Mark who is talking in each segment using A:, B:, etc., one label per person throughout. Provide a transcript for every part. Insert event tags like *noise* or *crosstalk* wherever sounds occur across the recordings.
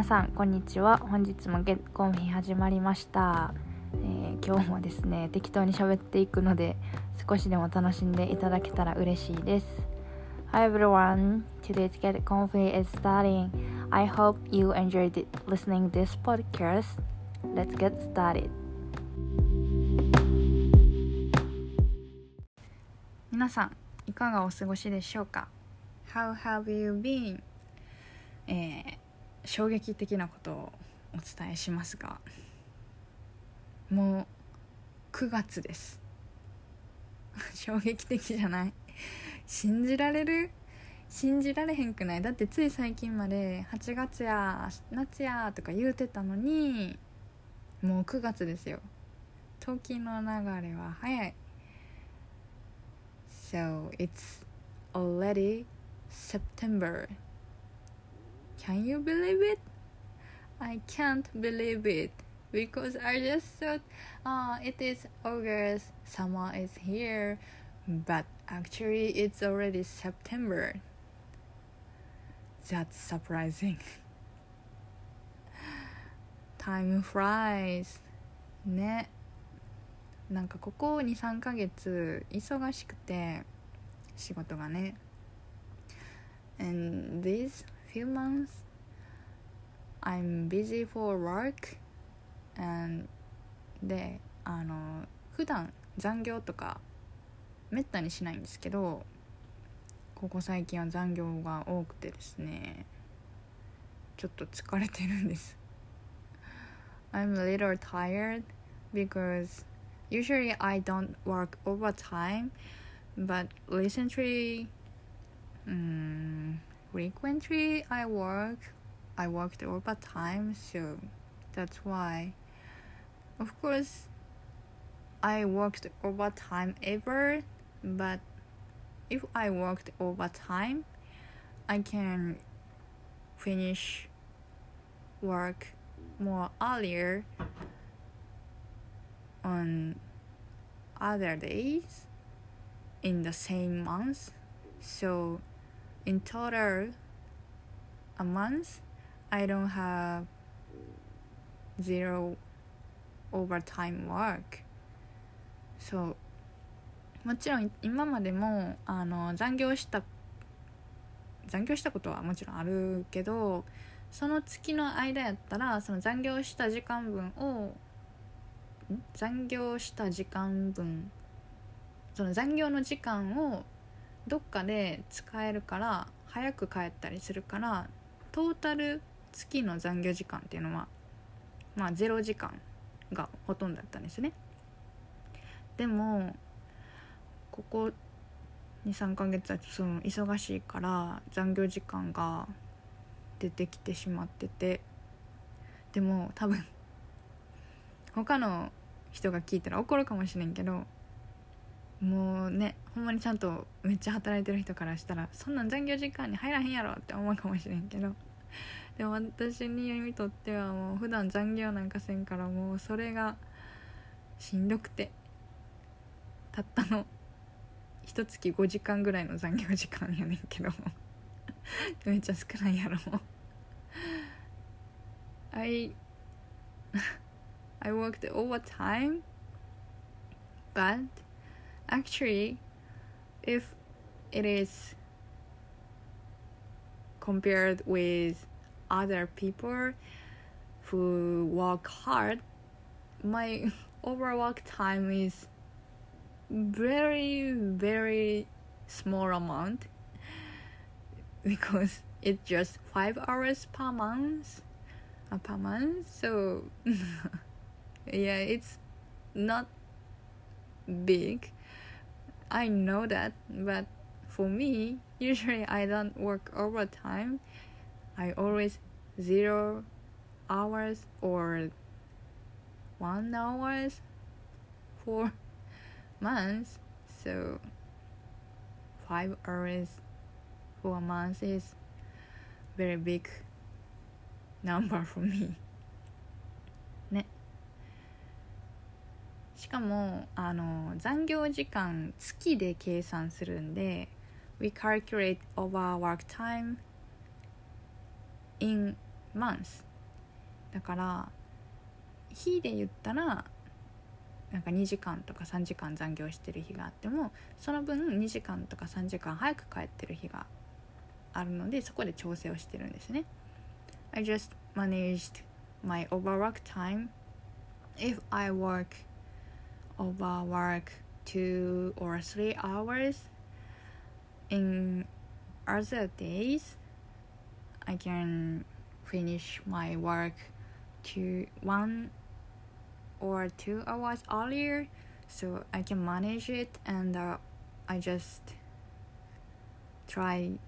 A: 皆さんこんにちは本日もゲッコンフィ始まりました、えー今日もですね適当に喋っていくので少しでも楽しんでいただけたら嬉しいです Hi everyone today's Get Comfy is starting I hope you enjoyed listening this podcast Let's get started 皆さんいかがお過ごしでしょうか How have you been? えー衝撃的なことをお伝えしますがもう9月です。*laughs* 衝撃的じゃない。信じられる？信じられへんくない？だってつい最近まで8月や夏やとか言うてたのにもう9月ですよ。時の流れは早い。So it's already September. Can you believe it? I can't believe it because I just thought, ah, it is August, summer is here, but actually it's already September. That's surprising. *laughs* Time flies. ね。なんかここ23ヶ月忙しくて仕事がね and these Few months I'm busy for work and であの普段残業とかめったにしないんですけどここ最近は残業が多くてですねちょっと疲れてるんです I'm a little tired because usually I don't work overtime but recently um, frequently I work I worked overtime so that's why. Of course I worked overtime ever but if I worked overtime I can finish work more earlier on other days in the same month. So in total a month I don't have zero overtime work. そうもちろん今までもあの残業した残業したことはもちろんあるけどその月の間やったらその残業した時間分を残業した時間分その残業の時間をどっかで使えるから早く帰ったりするからトータル月の残業時間っていうのはまあ0時間がほとんどだったんですね。でもここ23ヶ月はその忙しいから残業時間が出てきてしまっててでも多分他の人が聞いたら怒るかもしれんけどもうねほんまにちゃんとめっちゃ働いてる人からしたらそんなん残業時間に入らへんやろって思うかもしれんけど。でも私にとってはもう普段残業なんかせんからもうそれがしんどくて。たったの一月5時間ぐらいの残業時間やねんけど。めっちゃ少ないやろ。もう I *laughs* I worked overtime but actually if it is compared with other people who work hard my *laughs* overwork time is very very small amount *laughs* because it's just five hours per month uh, per month. So *laughs* yeah it's not big i know that but for me usually i don't work overtime. I always zero hours or one hours for *laughs* months. So five hours for a month is very big *laughs* number for me しかもあの残業時間月で計算するんで we calculate overwork time in months. だから日で言ったらなんか2時間とか3時間残業してる日があってもその分2時間とか3時間早く帰ってる日があるのでそこで調整をしてるんですね。I just managed my overwork time if I work overwork two or three hours. In other days I can finish my work to one or two hours earlier so I can manage it and uh, I just try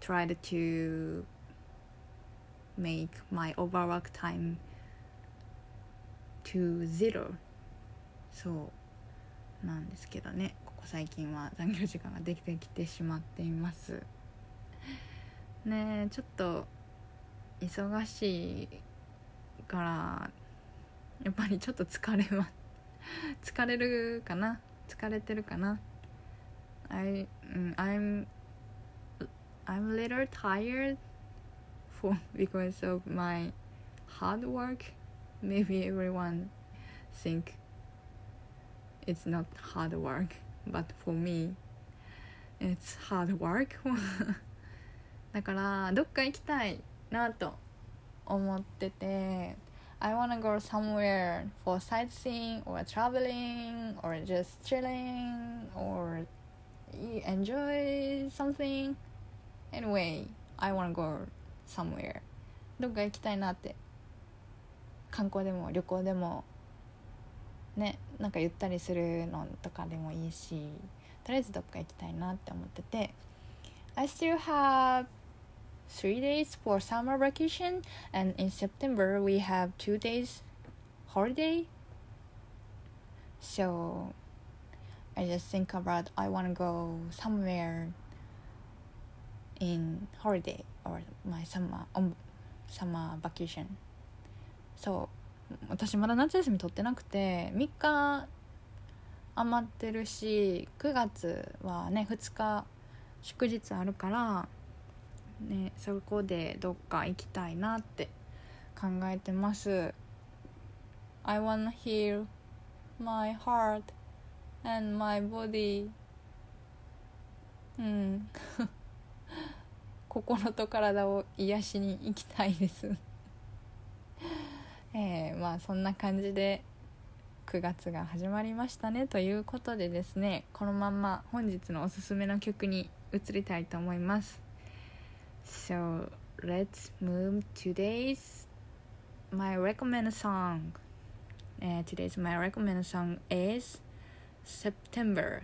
A: tried to make my overwork time to zero そうなんですけどね。ここ最近は残業時間ができてきてしまっています。ねえちょっと忙しいからやっぱりちょっと疲れま疲れるかな？疲れてるかな？I, I'm I'm a little tired for because of my hard work. Maybe everyone think it's not hard work but for me it's hard work *laughs* だからどっか行きたいなと思ってて I wanna go somewhere for sightseeing or traveling or just chilling or enjoy something anyway I wanna go somewhere どっか行きたいなって観光でも旅行でも ねなんかゆったりするのとかでもいいしとりあえずどっか行きたいなって思ってて I still have three days for summer vacation and in September we have two days holiday so I just think about I want to go somewhere in holiday or my summer um, summer vacation そう 私まだ夏休み取ってなくて3日余ってるし9月はね2日祝日あるからねそこでどっか行きたいなって考えてます。I wanna heal my heart and my body. うん。*laughs* 心と体を癒しに行きたいです、まあそんな感じで9月が始まりましたねということでですねこのまんま本日のおすすめの曲に移りたいと思います So let's move today's my recommended song、uh, today's my recommended song is September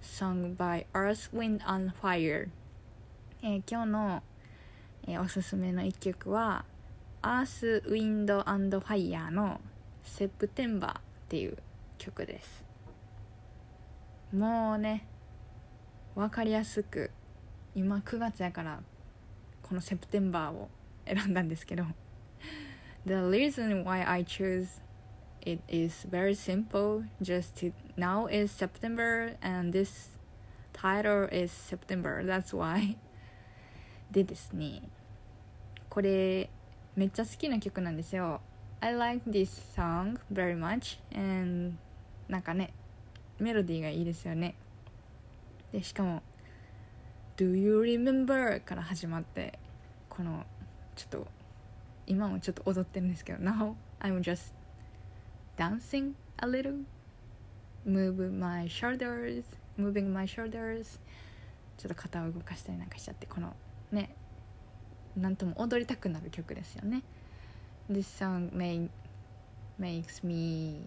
A: sung by Earth Wind and Fire えー、今日の、えー、おすすめの一曲はアース・ウィンド・アンド・ファイヤーの「セプテンバー」っていう曲ですもうね分かりやすく今9月やからこの「セプテンバー」を選んだんですけど The reason why I choose it is very simple just to, now is September and this title is September that's why でですねこれめっちゃ好きな曲なんですよ I like this song very much and なんかねメロディーがいいですよねでしかも Do you remember? から始まってこのちょっと今もちょっと踊ってるんですけど Now I'm just dancing a little move my shoulders moving my shoulders ちょっと肩を動かしたりなんかしちゃってこのねなんとも踊りたくなる曲ですよね This song make, makes me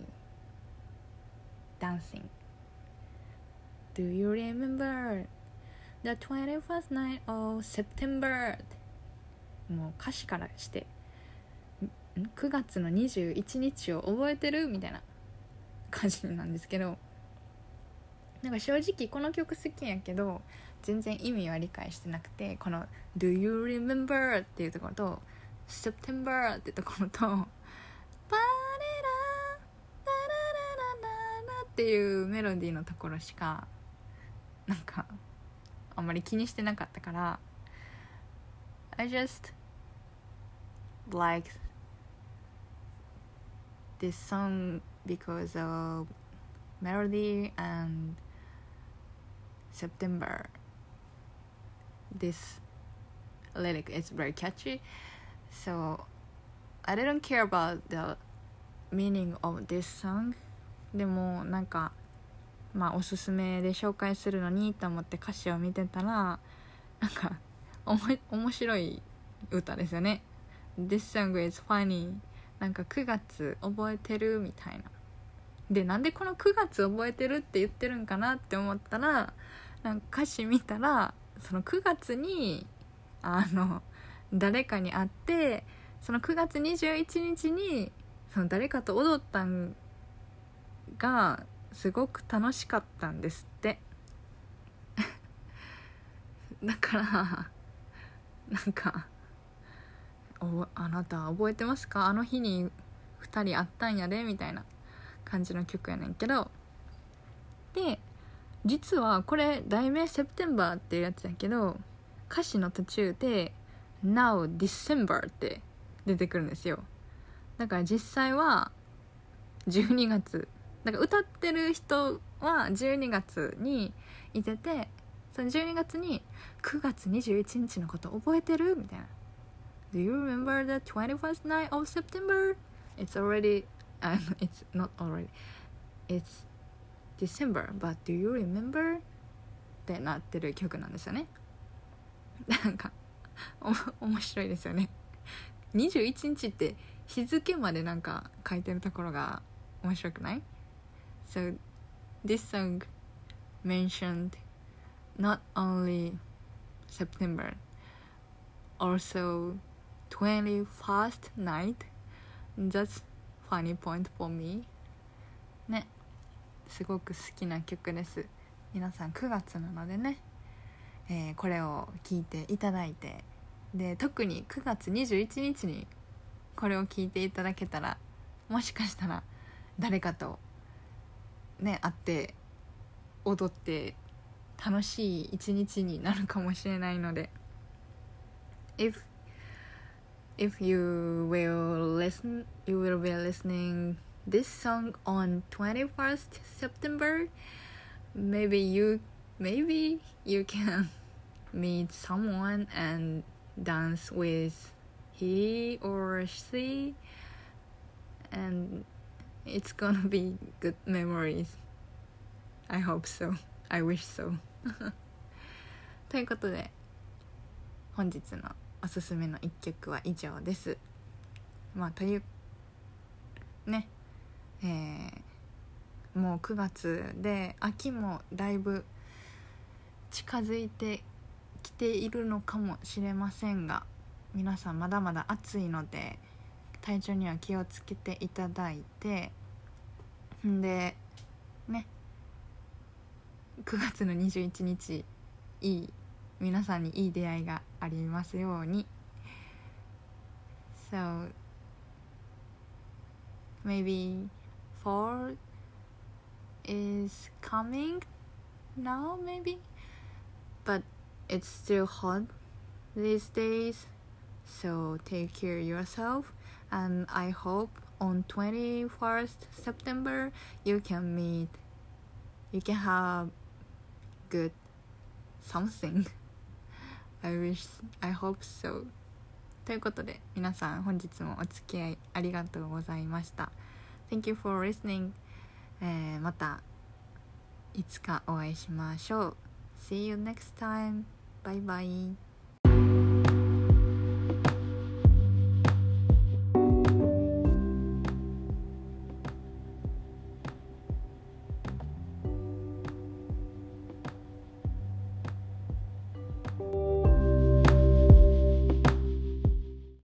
A: dancing Do you remember the 21st night of September? もう歌詞からして9月の21日を覚えてるみたいな感じなんですけどなんか正直この曲好きやけど全然意味は理解してなくてこの「Do you remember?」っていうところと「September」ってところと「パレララララララ」っていうメロディーのところしかなんかあんまり気にしてなかったから I just like this song because of melody and September. This lyric is very catchy, so I didn't care about the meaning of this song. でもなんかまあおすすめで紹介するのにと思って歌詞を見てたらなんかおも面白い歌ですよね This song is funny なんか9月覚えてるみたいなでなんでこの9月覚えてるって言ってるんかなって思ったらなんか歌詞見たらその9月にあの誰かに会ってその9月21日にその誰かと踊ったんがすごく楽しかったんですって。*laughs* だからなんかおあなた覚えてますか？あの日に2人会ったんやでみたいな感じの曲やねんけど。で実はこれ題名「セプテンバー」っていうやつだけど歌詞の途中で「Now December」って出てくるんですよだから実際は12月だから歌ってる人は12月にいててその12月に「9月21日のこと覚えてる?」みたいな「Do you remember the 21st night of September?」、December but do you remember? ってなってる曲なんですよねなんかお面白いですよね21日って日付までなんか書いてるところが面白くない So this song mentioned not only September also 21st night that's funny point for me すごく好きな曲です。皆さん9月なのでね、えーこれを聞いていただいて。で特に9月21日にこれを聞いていただけたらもしかしたら誰かとね会って踊って楽しい一日になるかもしれないので。If if you will listen you will be listening this song on 21st September maybe you maybe you can *laughs* meet someone and dance with he or she and it's gonna be good memories I hope so I wish so *laughs* ということで本日のおすすめの一曲は以上ですまあというね えーもう9月で秋もだいぶ近づいてきているのかもしれませんが皆さんまだまだ暑いので体調には気をつけていただいてんでね9月の21日いい皆さんにいい出会いがありますように。So maybe fall is coming now maybe but it's still hot these days so take care yourself and i hope on 21st september you can meet you can have good something i wish i hope so ということで皆さん本日もお付き合いありがとうございました Thank you for listening、えーまたいつかお会いしましょう See you next time. Bye bye.